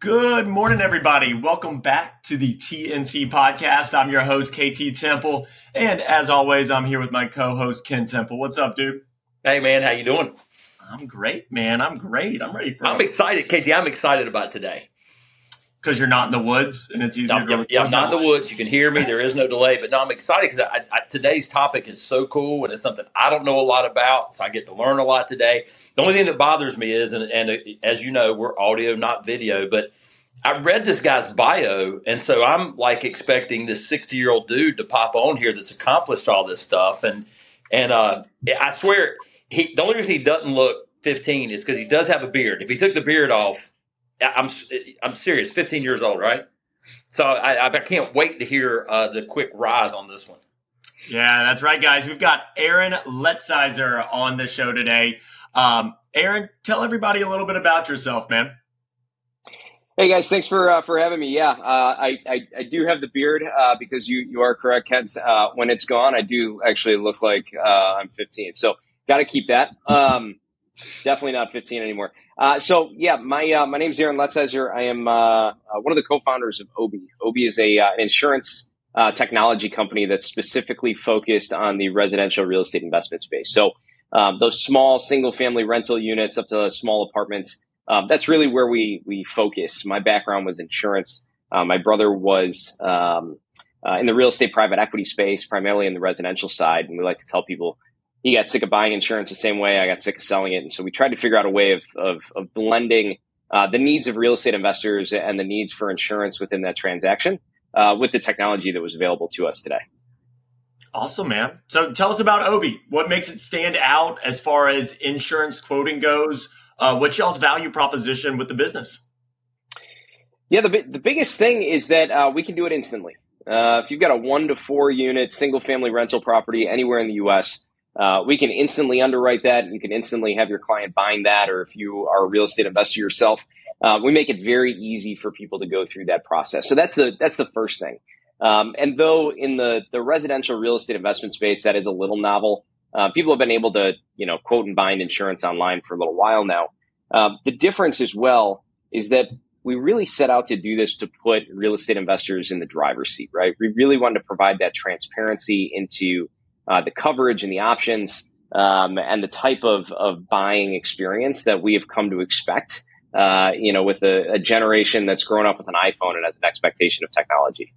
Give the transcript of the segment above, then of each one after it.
Good morning, everybody. Welcome back to the TNT podcast. I'm your host, KT Temple. And as always, I'm here with my co-host, Ken Temple. What's up, dude? Hey, man. How you doing? I'm great, man. I'm great. I'm ready for I'm excited, KT. I'm excited about today. Because you're not in the woods and it's easier I'm, to yeah, I'm not in the woods. You can hear me. There is no delay. But no, I'm excited because I, I, today's topic is so cool and it's something I don't know a lot about. So I get to learn a lot today. The only thing that bothers me is, and, and as you know, we're audio, not video, but I read this guy's bio, and so I'm like expecting this 60 year old dude to pop on here that's accomplished all this stuff. And and uh, I swear, he the only reason he doesn't look 15 is because he does have a beard. If he took the beard off, I'm I'm serious. 15 years old, right? So I, I can't wait to hear uh, the quick rise on this one. Yeah, that's right, guys. We've got Aaron Letzeiser on the show today. Um, Aaron, tell everybody a little bit about yourself, man. Hey guys, thanks for uh, for having me. Yeah, uh, I, I, I do have the beard uh, because you you are correct, Ken. Uh, when it's gone, I do actually look like uh, I'm 15. So got to keep that. Um, definitely not 15 anymore. Uh, so yeah, my my name is Aaron Letzeiser. I am one of the co-founders of Obie. Obie is a an insurance technology company that's specifically focused on the residential real estate investment space. So um, those small single family rental units up to small apartments um, that's really where we we focus. My background was insurance. Uh, my brother was um, uh, in the real estate private equity space, primarily in the residential side. And we like to tell people he got sick of buying insurance the same way I got sick of selling it. And so we tried to figure out a way of of, of blending uh, the needs of real estate investors and the needs for insurance within that transaction uh, with the technology that was available to us today. Awesome, man. So tell us about Obie. What makes it stand out as far as insurance quoting goes? Uh, what's y'all's value proposition with the business? Yeah, the, the biggest thing is that uh, we can do it instantly. Uh, if you've got a one to four unit single family rental property anywhere in the US, uh, we can instantly underwrite that. You can instantly have your client buying that, or if you are a real estate investor yourself, uh, we make it very easy for people to go through that process. So that's the that's the first thing. Um, and though in the the residential real estate investment space, that is a little novel. Uh, people have been able to, you know, quote and bind insurance online for a little while now. Um, the difference as well is that we really set out to do this to put real estate investors in the driver's seat, right? We really wanted to provide that transparency into uh, the coverage and the options um, and the type of, of buying experience that we have come to expect, uh, you know, with a, a generation that's grown up with an iPhone and has an expectation of technology.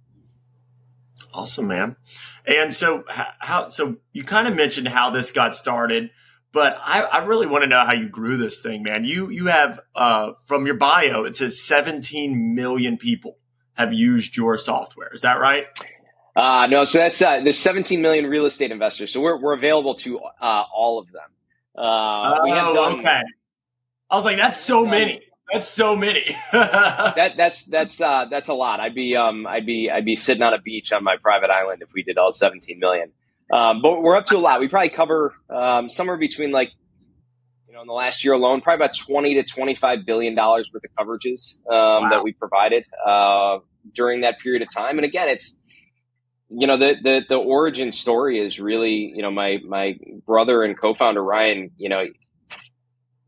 Awesome, man. And so, how? So you kind of mentioned how this got started, but I, I really want to know how you grew this thing, man. You you have uh, from your bio, it says 17 million people have used your software. Is that right? Uh, no, so that's uh, there's 17 million real estate investors. So we're we're available to uh, all of them. Uh, oh, done, okay. I was like, that's so many. That's so many. that that's that's uh, that's a lot. I'd be um I'd be I'd be sitting on a beach on my private island if we did all 17 million. Um, but we're up to a lot. We probably cover um, somewhere between like you know in the last year alone, probably about 20 to 25 billion dollars worth of coverages um, wow. that we provided uh, during that period of time. And again, it's you know the, the the origin story is really you know my my brother and co-founder Ryan. You know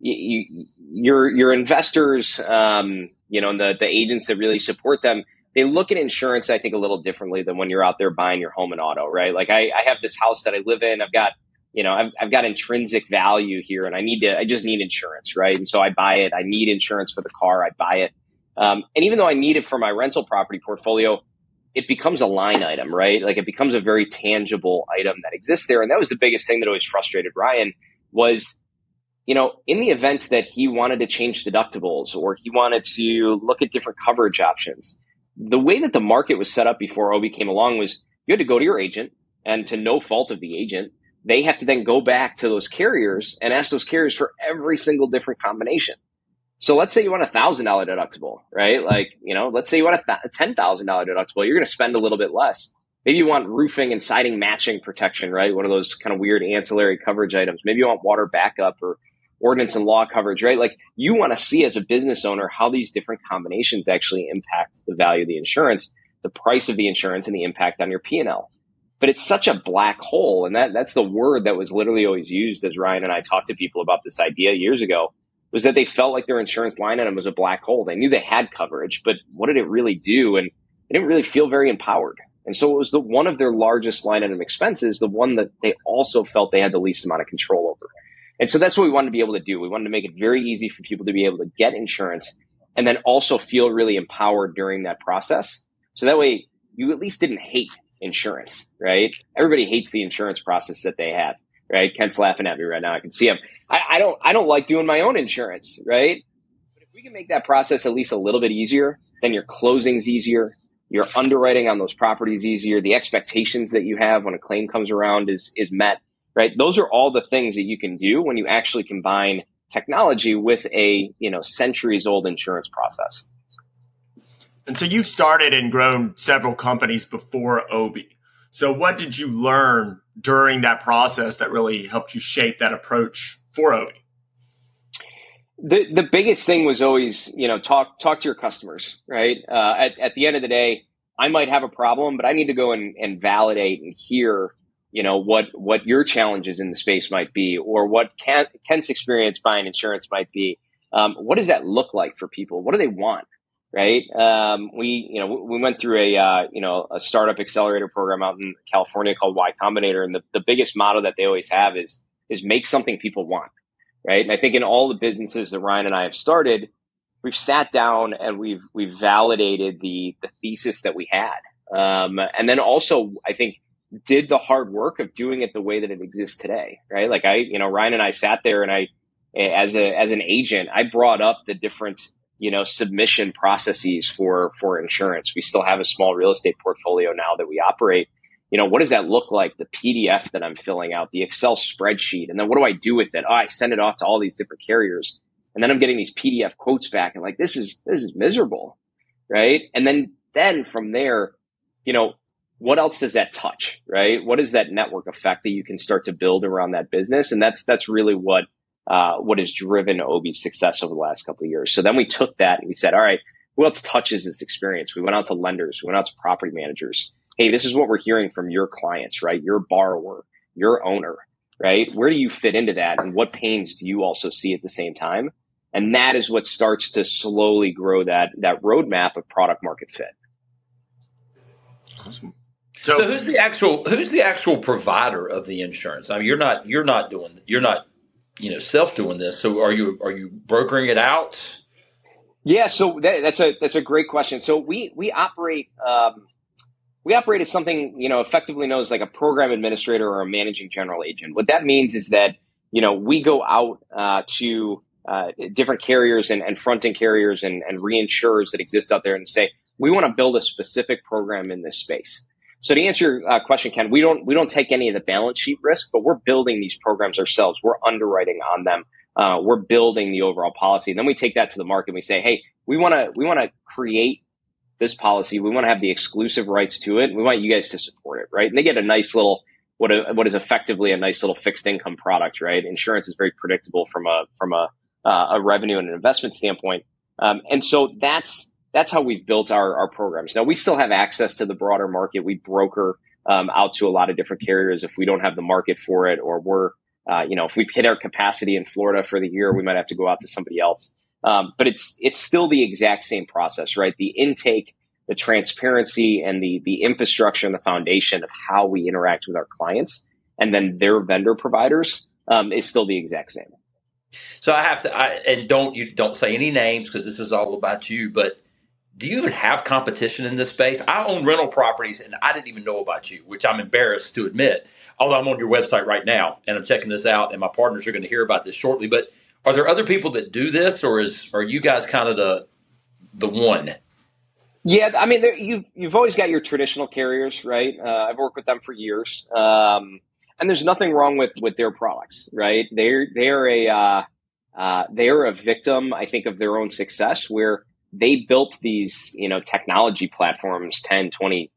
you, your your investors, um, you know, and the the agents that really support them, they look at insurance, I think, a little differently than when you're out there buying your home and auto, right? Like I, I have this house that I live in. I've got, you know, I've, I've got intrinsic value here, and I need to, I just need insurance, right? And so I buy it. I need insurance for the car. I buy it, um, and even though I need it for my rental property portfolio, it becomes a line item, right? Like it becomes a very tangible item that exists there. And that was the biggest thing that always frustrated Ryan was you know, in the event that he wanted to change deductibles or he wanted to look at different coverage options, the way that the market was set up before Obie came along was you had to go to your agent and to no fault of the agent, they have to then go back to those carriers and ask those carriers for every single different combination. So let's say you want a thousand dollar deductible, right? Like, you know, let's say you want a, ten thousand dollar deductible. You're going to spend a little bit less. Maybe you want roofing and siding matching protection, right? One of those kind of weird ancillary coverage items. Maybe you want water backup or ordinance and law coverage, right? Like you want to see as a business owner how these different combinations actually impact the value of the insurance, the price of the insurance, and the impact on your P and L. But it's such a black hole, and that that's the word that was literally always used as Ryan and I talked to people about this idea years ago. Was that they felt like their insurance line item was a black hole. They knew they had coverage, but what did it really do? And they didn't really feel very empowered. And so it was the one of their largest line item expenses, the one that they also felt they had the least amount of control over. And so that's what we wanted to be able to do. We wanted to make it very easy for people to be able to get insurance and then also feel really empowered during that process. So that way you at least didn't hate insurance, right? Everybody hates the insurance process that they have, right? Kent's laughing at me right now. I can see him. I, I don't I don't like doing my own insurance, right? But if we can make that process at least a little bit easier, then your closing's easier, your underwriting on those properties easier, the expectations that you have when a claim comes around is is met, right? Those are all the things that you can do when you actually combine technology with a, you know, centuries old insurance process. And so you've started and grown several companies before Obie. So what did you learn during that process that really helped you shape that approach for Obie? The the biggest thing was always, you know, talk talk to your customers, right? Uh, at, at the end of the day, I might have a problem, but I need to go and, and validate and hear, you know, what what your challenges in the space might be, or what Ken, Kent's experience buying insurance might be. Um, what does that look like for people? What do they want? right? Um, we, you know, we went through a, uh, you know, a startup accelerator program out in California called Y Combinator, and the, the biggest motto that they always have is is make something people want, right? And I think in all the businesses that Ryan and I have started, we've sat down and we've we've validated the the thesis that we had, um, and then also I think did the hard work of doing it the way that it exists today, right? Like I, you know, Ryan and I sat there and I, as a as an agent, I brought up the different you know submission processes for for insurance. We still have a small real estate portfolio now that we operate. You know, what does that look like? The PDF that I'm filling out, the Excel spreadsheet, and then what do I do with it? Oh, I send it off to all these different carriers, and then I'm getting these PDF quotes back, and like this is this is miserable, right? And then then from there, you know, what else does that touch, right? What is that network effect that you can start to build around that business? And that's that's really what uh, what has driven Obie's success over the last couple of years. So then we took that and we said, all right, who else touches this experience? We went out to lenders, we went out to property managers. Hey, this is what we're hearing from your clients, right? Your borrower, your owner, right? Where do you fit into that? And what pains do you also see at the same time? And that is what starts to slowly grow that that roadmap of product market fit. Awesome. So, so, who's the actual who's the actual provider of the insurance? I mean, you're not you're not doing you're not you know self doing this. So are you are you brokering it out? Yeah, so that, that's a that's a great question. So we we operate um, we operate as something you know effectively known as like a program administrator or a managing general agent. What that means is that you know we go out uh, to uh, different carriers and, and fronting carriers and, and reinsurers that exist out there and say we want to build a specific program in this space. So to answer your uh, question, Ken, we don't we don't take any of the balance sheet risk, but we're building these programs ourselves. We're underwriting on them. Uh, we're building the overall policy. And then we take that to the market. and We say, hey, we want to we want to create this policy. We want to have the exclusive rights to it. We want you guys to support it, right? And they get a nice little what a, what is effectively a nice little fixed income product, right? Insurance is very predictable from a from a uh, a revenue and an investment standpoint, um, and so that's that's how we've built our, our programs. Now we still have access to the broader market. We broker um, out to a lot of different carriers if we don't have the market for it, or we're uh, you know if we've hit our capacity in Florida for the year, we might have to go out to somebody else. Um, but it's it's still the exact same process, right? The intake, the transparency, and the the infrastructure and the foundation of how we interact with our clients, and then their vendor providers um, is still the exact same. So I have to, I, and don't you don't say any names because this is all about you, but do you even have competition in this space? I own rental properties and I didn't even know about you, which I'm embarrassed to admit. Although I'm on your website right now and I'm checking this out, and my partners are going to hear about this shortly. But are there other people that do this, or is are you guys kind of the the one? Yeah, I mean, you've you've always got your traditional carriers, right? Uh, I've worked with them for years, um, and there's nothing wrong with with their products, right? They're they're a uh, uh, they're a victim, I think, of their own success where they built these, you know, technology platforms 10, 20,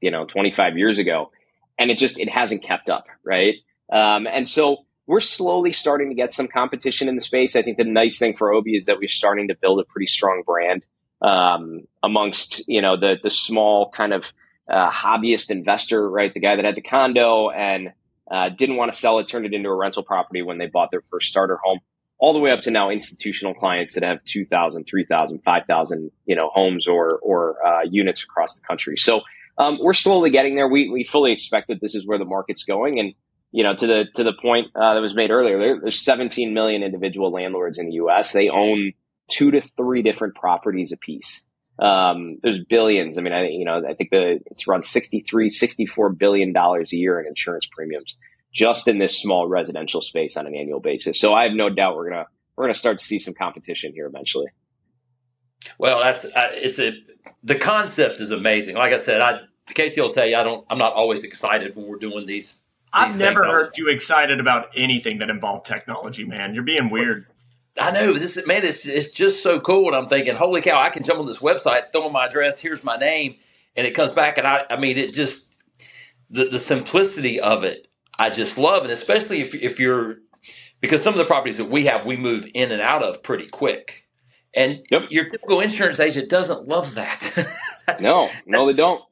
you know, 25 years ago. And it just, it hasn't kept up. Right. Um, and so we're slowly starting to get some competition in the space. I think the nice thing for Obie is that we're starting to build a pretty strong brand um, amongst, you know, the, the small kind of uh, hobbyist investor, right? The guy that had the condo and uh, didn't want to sell it, turned it into a rental property when they bought their first starter home all the way up to now institutional clients that have 2,000, 3,000, 5,000, you know, homes or, or uh, units across the country. So um, we're slowly getting there. We, we fully expect that this is where the market's going. And, you know, to the, to the point uh, that was made earlier, there, there's 17 million individual landlords in the U.S. They own two to three different properties apiece. Um, there's billions. I mean, I, you know, I think the, it's around 63, 64 billion dollars a year in insurance premiums just in this small residential space on an annual basis. So I have no doubt we're gonna we're gonna start to see some competition here eventually. Well, that's uh, it's a the concept is amazing. Like I said, I KT will tell you I don't I'm not always excited when we're doing these. These I've never heard you excited about anything that involved technology, man. You're being weird. I know this man. It's it's just so cool, and I'm thinking, holy cow! I can jump on this website, throw in my address, here's my name, and it comes back, and I I mean, it just the the simplicity of it I just love, and especially if if you're because some of the properties that we have, we move in and out of pretty quick. And yep. your typical insurance agent doesn't love that. no, no, they don't.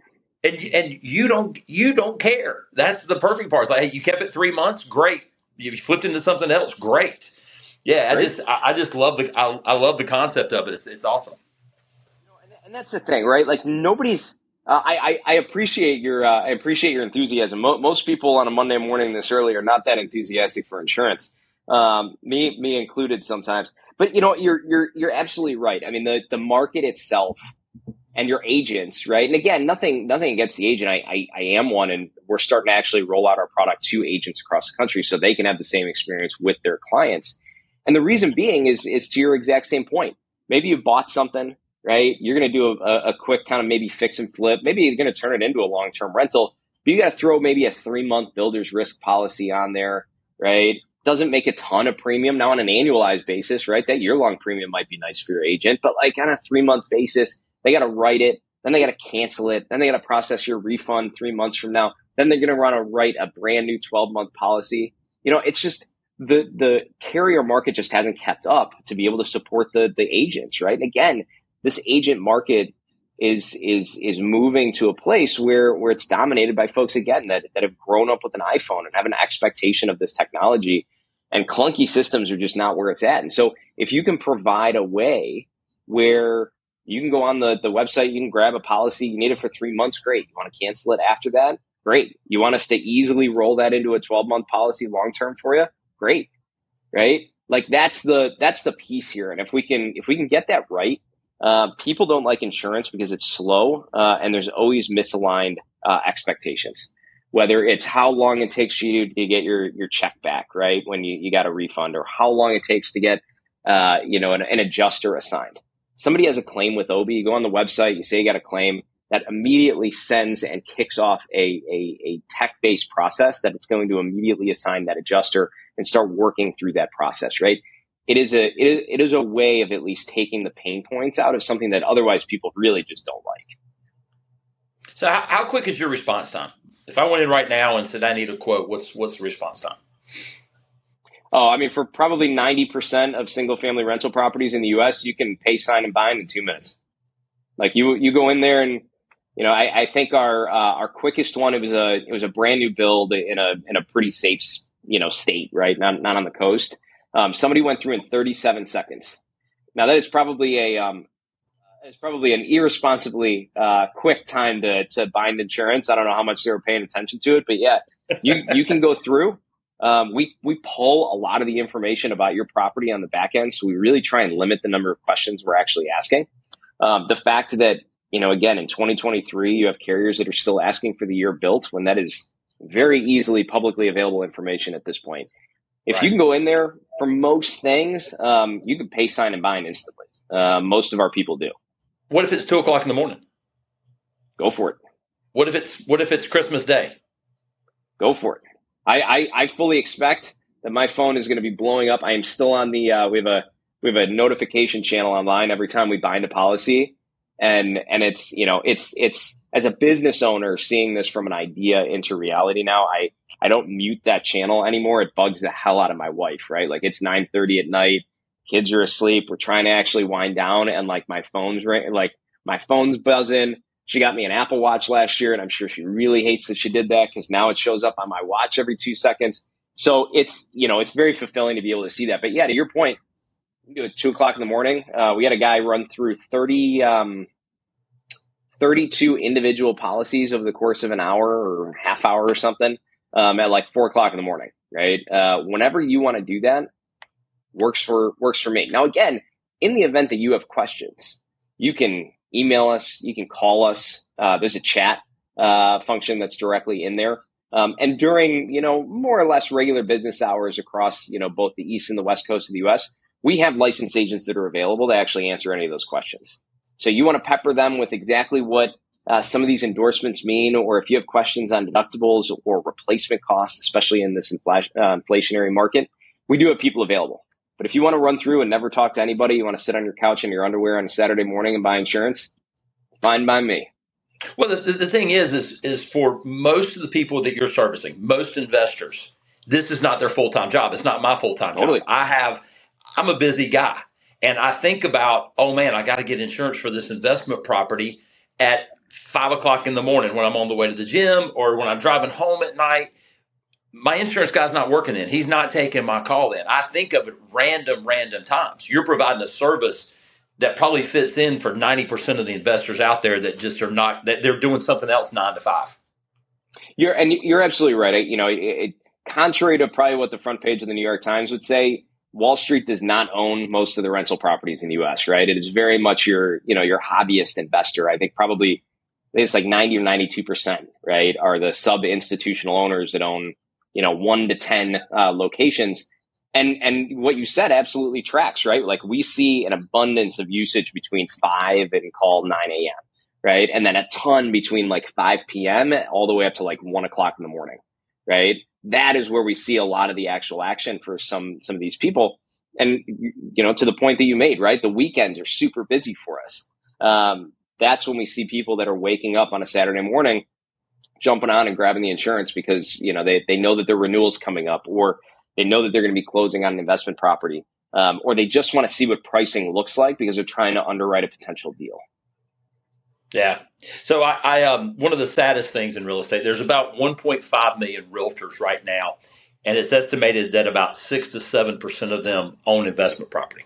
And and you don't you don't care. That's the perfect part. It's like, hey, you kept it three months, great. You flipped into something else, great. Yeah, great. I just I, I, just love the I, I love the concept of it. It's, it's awesome. And that's the thing, right? Like nobody's uh, I, I, appreciate your uh, I appreciate your enthusiasm. Mo- most people on a Monday morning this early are not that enthusiastic for insurance, um, me me included sometimes. But you know you're you're you're absolutely right. I mean the the market itself and your agents, right? And again, nothing nothing against the agent. I, I, I am one, and we're starting to actually roll out our product to agents across the country so they can have the same experience with their clients. And the reason being is is to your exact same point. Maybe you bought something right? You're going to do a, a quick kind of maybe fix and flip. Maybe you're going to turn it into a long term rental. But you got to throw maybe a three month builder's risk policy on there, right? Doesn't make a ton of premium now on an annualized basis, right? That year long premium might be nice for your agent, but like on a three month basis, they got to write it, then they got to cancel it, then they got to process your refund three months from now, then they're going to run a write a brand new 12 month policy. You know, it's just the the carrier market just hasn't kept up to be able to support the the agents, right? And again, this agent market is is is moving to a place where where it's dominated by folks again that that have grown up with an iPhone and have an expectation of this technology and clunky systems are just not where it's at. And so if you can provide a way where you can go on the, the website, you can grab a policy, you need it for three months, great. You want to cancel it after that? Great. You want us to easily roll that into a 12 month policy long term for you? Great. Right? Like that's the that's the piece here. And if we can if we can get that right, uh, people don't like insurance because it's slow uh, and there's always misaligned uh, expectations. Whether it's how long it takes you to get your, your check back, right, when you, you got a refund, or how long it takes to get uh, you know an, an, adjuster assigned. Somebody has a claim with Obie, you go on the website, you say you got a claim, that immediately sends and kicks off a, a, a tech based process that it's going to immediately assign that adjuster and start working through that process, right? it is a it is a way of at least taking the pain points out of something that otherwise people really just don't like. So, how, how quick is your response time? If I went in right now and said I need a quote, what's what's the response time? Oh, I mean, for probably ninety percent of single family rental properties in the U.S., you can pay, sign, and bind in two minutes. Like you, you go in there and you know, I, I think our uh, our quickest one it was a it was a brand new build in a in a pretty safe you know state, right? Not not on the coast um, somebody went through in 37 seconds. Now that is probably a um, it's probably an irresponsibly uh, quick time to to bind insurance. I don't know how much they were paying attention to it, but yeah, you you can go through. Um, we we pull a lot of the information about your property on the back end, so we really try and limit the number of questions we're actually asking. Um, the fact that you know, again, in 2023, you have carriers that are still asking for the year built when that is very easily publicly available information at this point. If right. you can go in there for most things, um, you can pay, sign, and bind instantly. Uh, most of our people do. What if it's two o'clock in the morning? Go for it. What if it's What if it's Christmas Day? Go for it. I I, I fully expect that my phone is going to be blowing up. I am still on the. Uh, we have a we have a notification channel online every time we bind a policy, and and it's you know it's it's as a business owner seeing this from an idea into reality now i i don't mute that channel anymore. It bugs the hell out of my wife right? Like it's nine thirty at night. Kids are asleep. We're trying to actually wind down and like my phone's ring, like my phone's buzzing she got me an apple watch last year and i'm sure she really hates that she did that because now it shows up on my watch every two seconds so it's you know it's very fulfilling to be able to see that. But yeah, to your point, at two o'clock in the morning, uh, we had a guy run through 30, um, 32 individual policies over the course of an hour or half hour or something um, at like four o'clock in the morning. Right, uh, whenever you want to do that, works for works for me. Now, again, in the event that you have questions, you can email us, you can call us. Uh, there's a chat uh, function that's directly in there. Um, and during, you know, more or less regular business hours across, you know, both the east and the west coast of the U.S., we have licensed agents that are available to actually answer any of those questions. So you want to pepper them with exactly what uh, some of these endorsements mean, or if you have questions on deductibles or replacement costs, especially in this infl- uh, inflationary market, we do have people available. But if you want to run through and never talk to anybody, you want to sit on your couch in your underwear on a Saturday morning and buy insurance, fine by me. Well, the, the thing is, is, is for most of the people that you're servicing, most investors, this is not their full time job. It's not my full time totally. job. I have, I'm a busy guy, and I think about, oh man, I got to get insurance for this investment property at five o'clock in the morning when I'm on the way to the gym or when I'm driving home at night. My insurance guy's not working then. He's not taking my call then. I think of it random, random times. You're providing a service that probably fits in for 90% of the investors out there that just are not that they're doing something else 9 to 5. You're and you're absolutely right. You know, it, it, contrary to probably what the front page of the New York Times would say, Wall Street does not own most of the rental properties in the US, right? It is very much your, you know, your hobbyist investor. I think probably it's like 90 or 92%, right? Are the sub institutional owners that own, you know, 1 to 10 uh, locations and and what you said absolutely tracks, right? Like we see an abundance of usage between five and call nine a.m. Right, and then a ton between like five p.m. all the way up to like one o'clock in the morning. Right, that is where we see a lot of the actual action for some some of these people. And you know, to the point that you made, right? The weekends are super busy for us. Um, that's when we see people that are waking up on a Saturday morning, jumping on and grabbing the insurance because you know they they know that their renewal's coming up or they know that they're going to be closing on an investment property, um, or they just want to see what pricing looks like because they're trying to underwrite a potential deal. Yeah. So I, I um, one of the saddest things in real estate. There's about 1.5 million realtors right now, and it's estimated that about six to seven percent of them own investment property.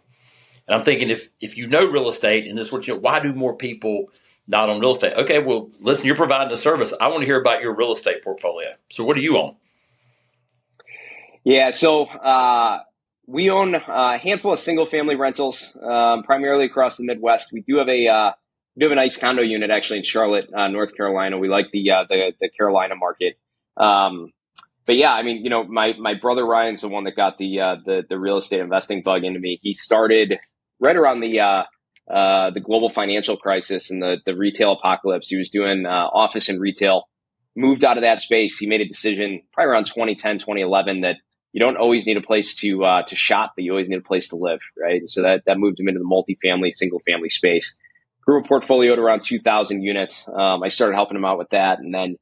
And I'm thinking if if you know real estate and this is what you know, why do more people not on real estate? Okay, well, listen, you're providing a service. I want to hear about your real estate portfolio. So what do you own? Yeah, so uh, we own a handful of single family rentals, um, primarily across the Midwest. We do have a uh, we have a nice condo unit actually in Charlotte, uh, North Carolina. We like the uh, the, the Carolina market. Um, but yeah, I mean, you know, my my brother Ryan's the one that got the uh, the the real estate investing bug into me. He started right around the uh, the global financial crisis and the the retail apocalypse. He was doing uh, office and retail. Moved out of that space. He made a decision probably around 2010, 2011 that you don't always need a place to uh, to shop, but you always need a place to live, right? so that that moved him into the multifamily, single family space. Grew a portfolio to around two thousand units. Um, I started helping him out with that, and then,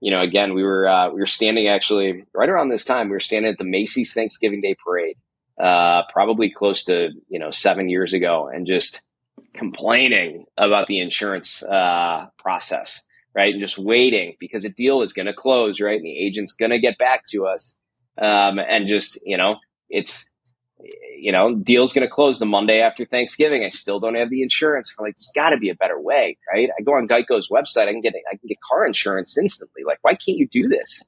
you know, again, we were uh, we were standing actually right around this time. We were standing at the Macy's Thanksgiving Day Parade, uh, probably close to you know seven years ago, and just complaining about the insurance uh, process, right? And just waiting because a deal is going to close, right? And the agent's going to get back to us um, and just you know it's you know deal's going to close the monday after thanksgiving. I still don't have the insurance. I'm like there's got to be a better way right? I go on geico's website i can get i can get car insurance instantly. Like why can't you do this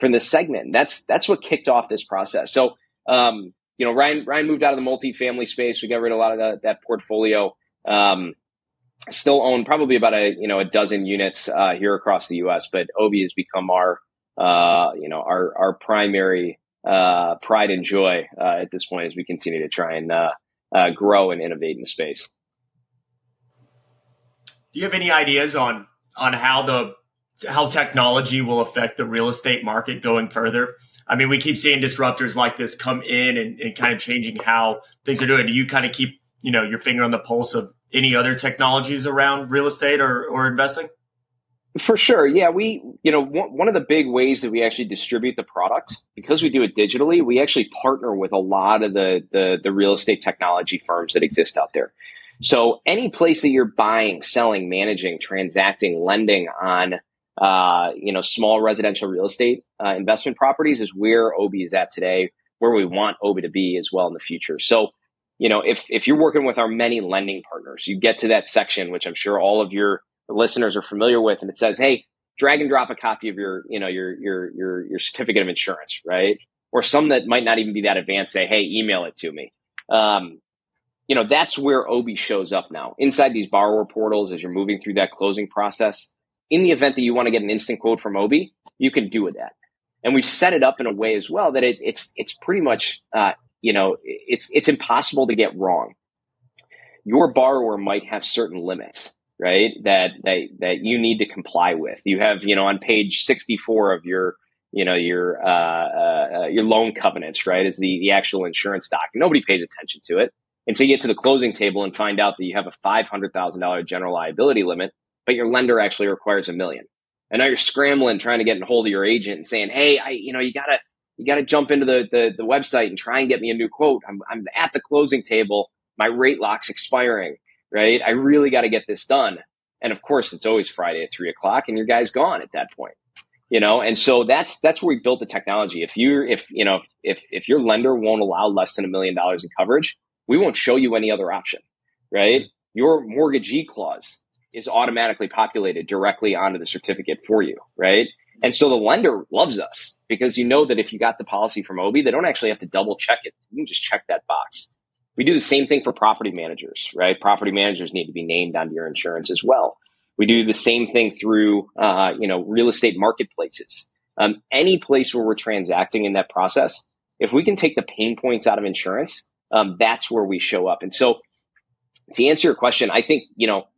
from this segment? And that's that's what kicked off this process. So um, you know ryan ryan moved out of the multifamily space. We got rid of a lot of the, that portfolio um, still own probably about a you know a dozen units uh, here across the us but obie has become our uh, you know, our our primary uh, pride and joy uh, at this point as we continue to try and uh, uh, grow and innovate in the space. Do you have any ideas on on how the how technology will affect the real estate market going further? I mean, we keep seeing disruptors like this come in and, and kind of changing how things are doing. Do you kind of keep you know your finger on the pulse of any other technologies around real estate or, or investing? For sure. Yeah. We, you know, one of the big ways that we actually distribute the product, because we do it digitally, we actually partner with a lot of the, the, the real estate technology firms that exist out there. So any place that you're buying, selling, managing, transacting, lending on uh, you know, small residential real estate uh, investment properties is where Obie is at today, where we want Obie to be as well in the future. So, you know, if if you're working with our many lending partners, you get to that section, which I'm sure all of your listeners are familiar with, and it says, "Hey, drag and drop a copy of your, you know, your your your your certificate of insurance, right?" Or some that might not even be that advanced, say, "Hey, email it to me." Um, you know, that's where Obie shows up now inside these borrower portals as you're moving through that closing process in the event that you want to get an instant quote from Obie, you can do that. And we've set it up in a way as well that it, it's it's pretty much uh, you know it's it's impossible to get wrong. Your borrower might have certain limits, right? That that that you need to comply with. You have you know on page sixty four of your you know your uh, uh, your loan covenants, right? Is the the actual insurance doc. Nobody pays attention to it until you get to the closing table and find out that you have a five hundred thousand dollar general liability limit but your lender actually requires a million. And now you're scrambling trying to get in hold of your agent and saying, "Hey, I, you know, you gotta, you gotta jump into the the, the website and try and get me a new quote. I'm, I'm at the closing table. My rate lock's expiring. Right? I really got to get this done. And of course, it's always Friday at three o'clock, and your guy's gone at that point. You know, and so that's that's where we built the technology. If you're, if you know, if if your lender won't allow less than a million dollars in coverage, we won't show you any other option. Right? Your mortgagee clause is automatically populated directly onto the certificate for you, right? And so the lender loves us because you know that if you got the policy from Obie, they don't actually have to double check it. You can just check that box. We do the same thing for property managers, right? Property managers need to be named onto your insurance as well. We do the same thing through, uh, you know, real estate marketplaces. Um, any place where we're transacting in that process, if we can take the pain points out of insurance, um, that's where we show up. And so, to answer your question, I think you know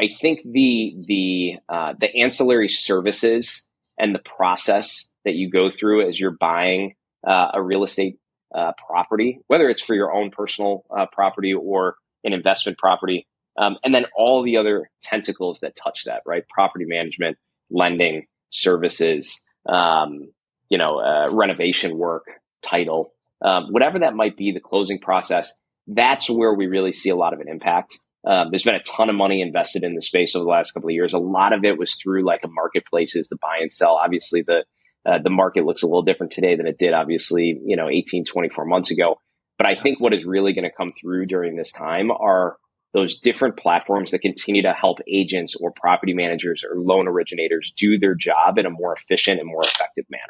I think the the uh, the ancillary services and the process that you go through as you're buying uh, a real estate uh, property, whether it's for your own personal uh, property or an investment property, um, and then all the other tentacles that touch that, right? Property management, lending, services, um, you know, uh, renovation work, title, um, whatever that might be, the closing process. That's where we really see a lot of an impact. Um, there's been a ton of money invested in the space over the last couple of years. A lot of it was through like a marketplaces, the buy and sell. Obviously, the uh, the market looks a little different today than it did, obviously, you know, 18, 24 months ago. But I think what is really going to come through during this time are those different platforms that continue to help agents or property managers or loan originators do their job in a more efficient and more effective manner.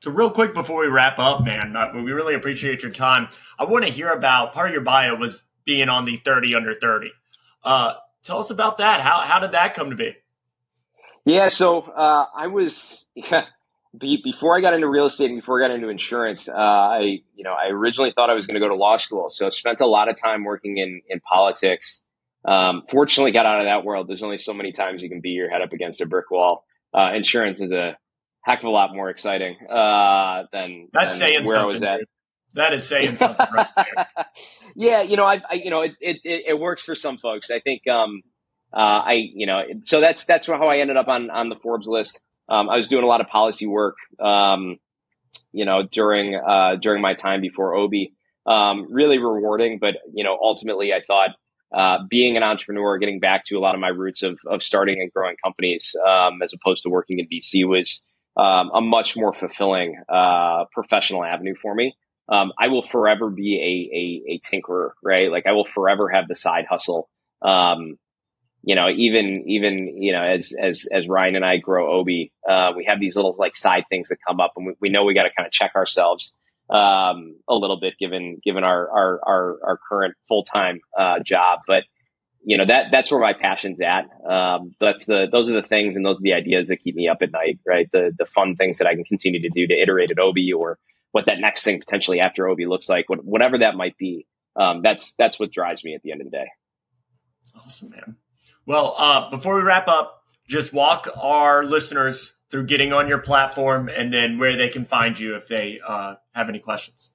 So, real quick before we wrap up, man, uh, we really appreciate your time. I want to hear about part of your bio was being on the 30 under 30. Uh, tell us about that. How, how did that come to be? Yeah, so uh, I was yeah, be, before I got into real estate and before I got into insurance. Uh, I you know I originally thought I was going to go to law school, so I spent a lot of time working in in politics. Um, fortunately, got out of that world. There's only so many times you can beat your head up against a brick wall. Uh, insurance is a heck of a lot more exciting uh, than, That's than where I was at. That is saying something right there. yeah, you know, I, I you know, it, it, it works for some folks. I think, um, uh, I, you know, so that's that's how I ended up on on the Forbes list. Um, I was doing a lot of policy work, um, you know, during uh, during my time before Obie. Um, really rewarding, but you know, ultimately, I thought uh, being an entrepreneur, getting back to a lot of my roots of of starting and growing companies, um, as opposed to working in VC, was um, a much more fulfilling uh, professional avenue for me um, I will forever be a, a, a tinkerer, right? Like I will forever have the side hustle. Um, you know, even even you know, as as as Ryan and I grow Obie, uh, we have these little like side things that come up, and we, we know we got to kind of check ourselves um, a little bit given given our our our, our current full time uh, job. But you know that that's where my passion's at. Um, that's the those are the things and those are the ideas that keep me up at night, right? The the fun things that I can continue to do to iterate at Obie or what that next thing potentially after Obie looks like, what, whatever that might be. Um, that's that's what drives me at the end of the day. Awesome, man. Well, uh, before we wrap up, just walk our listeners through getting on your platform and then where they can find you if they uh, have any questions.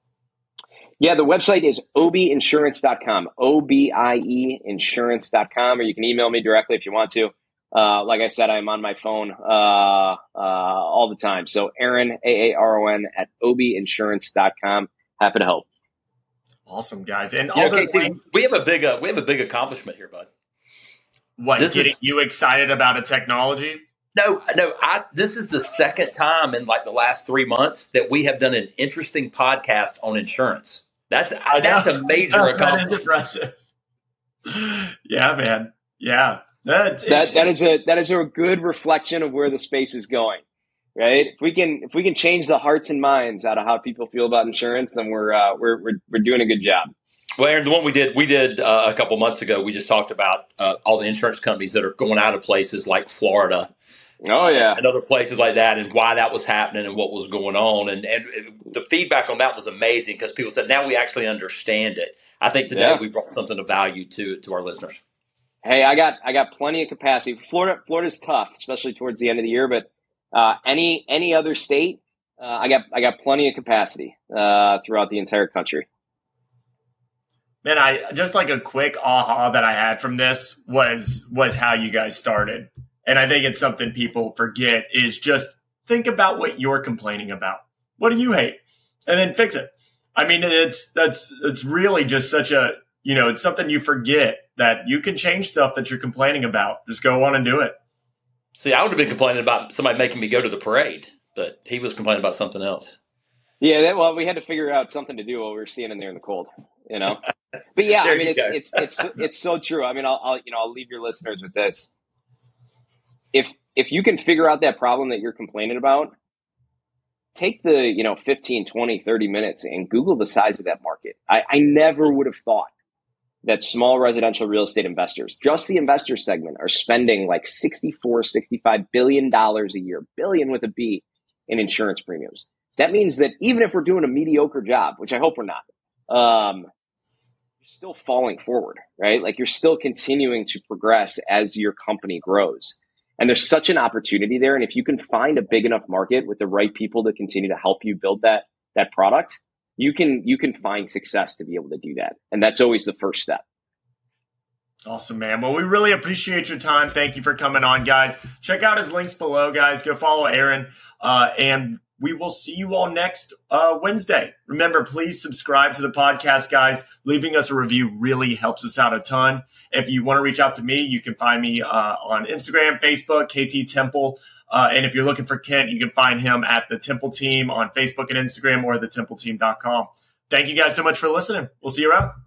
Yeah, the website is obieinsurance.com, O B I E insurance.com, or you can email me directly if you want to. Uh, like I said, I'm on my phone uh, uh, all the time. So Aaron, A-A-R-O-N, at obieinsurance.com. Happy to help. Awesome, guys. And yeah, okay, we have a big uh, we have a big accomplishment here, bud. What, this getting is, you excited about a technology? No, no. I this is the second time in like the last three months that we have done an interesting podcast on insurance. That's that's a major accomplishment. that is impressive. Yeah, man. Yeah, that that is a that is a good reflection of where the space is going. Right? If we can if we can change the hearts and minds out of how people feel about insurance, then we're uh, we're, we're we're doing a good job. Well, Aaron, the one we did we did uh, a couple months ago, we just talked about uh, all the insurance companies that are going out of places like Florida Oh yeah, and other places like that, and why that was happening and what was going on, and and the feedback on that was amazing because people said now we actually understand it. I think today yeah. we brought something of value to to our listeners. Hey, I got I got plenty of capacity. Florida Florida's tough, especially towards the end of the year, but uh, any any other state, uh, I got I got plenty of capacity uh, throughout the entire country. Man, I just like a quick aha that I had from this was was how you guys started. And I think it's something people forget is just think about what you're complaining about. What do you hate? And then fix it. I mean, it's, that's, it's really just such a, you know, it's something you forget that you can change stuff that you're complaining about. Just go on and do it. See, I would have been complaining about somebody making me go to the parade, but he was complaining about something else. Yeah, that, well, we had to figure out something to do while we were standing there in the cold, you know. But yeah, I mean, it's, it's, it's it's so true. I mean, I'll, I'll you know I'll leave your listeners with this. If if you can figure out that problem that you're complaining about take the you know 15 20 30 minutes and google the size of that market. I, I never would have thought that small residential real estate investors just the investor segment are spending like 64 65 billion dollars a year billion with a b in insurance premiums. That means that even if we're doing a mediocre job which i hope we're not um, still falling forward right like you're still continuing to progress as your company grows and there's such an opportunity there. And if you can find a big enough market with the right people to continue to help you build that that product, you can you can find success to be able to do that. And that's always the first step. Awesome, man. Well, we really appreciate your time. Thank you for coming on, guys. Check out his links below, guys. Go follow Aaron. Uh, and we will see you all next uh, Wednesday. Remember, please subscribe to the podcast, guys. Leaving us a review really helps us out a ton. If you want to reach out to me, you can find me uh, on Instagram, Facebook, KT Temple. Uh, and if you're looking for Kent, you can find him at the Temple Team on Facebook and Instagram or thetempleteam.com. Thank you guys so much for listening. We'll see you around.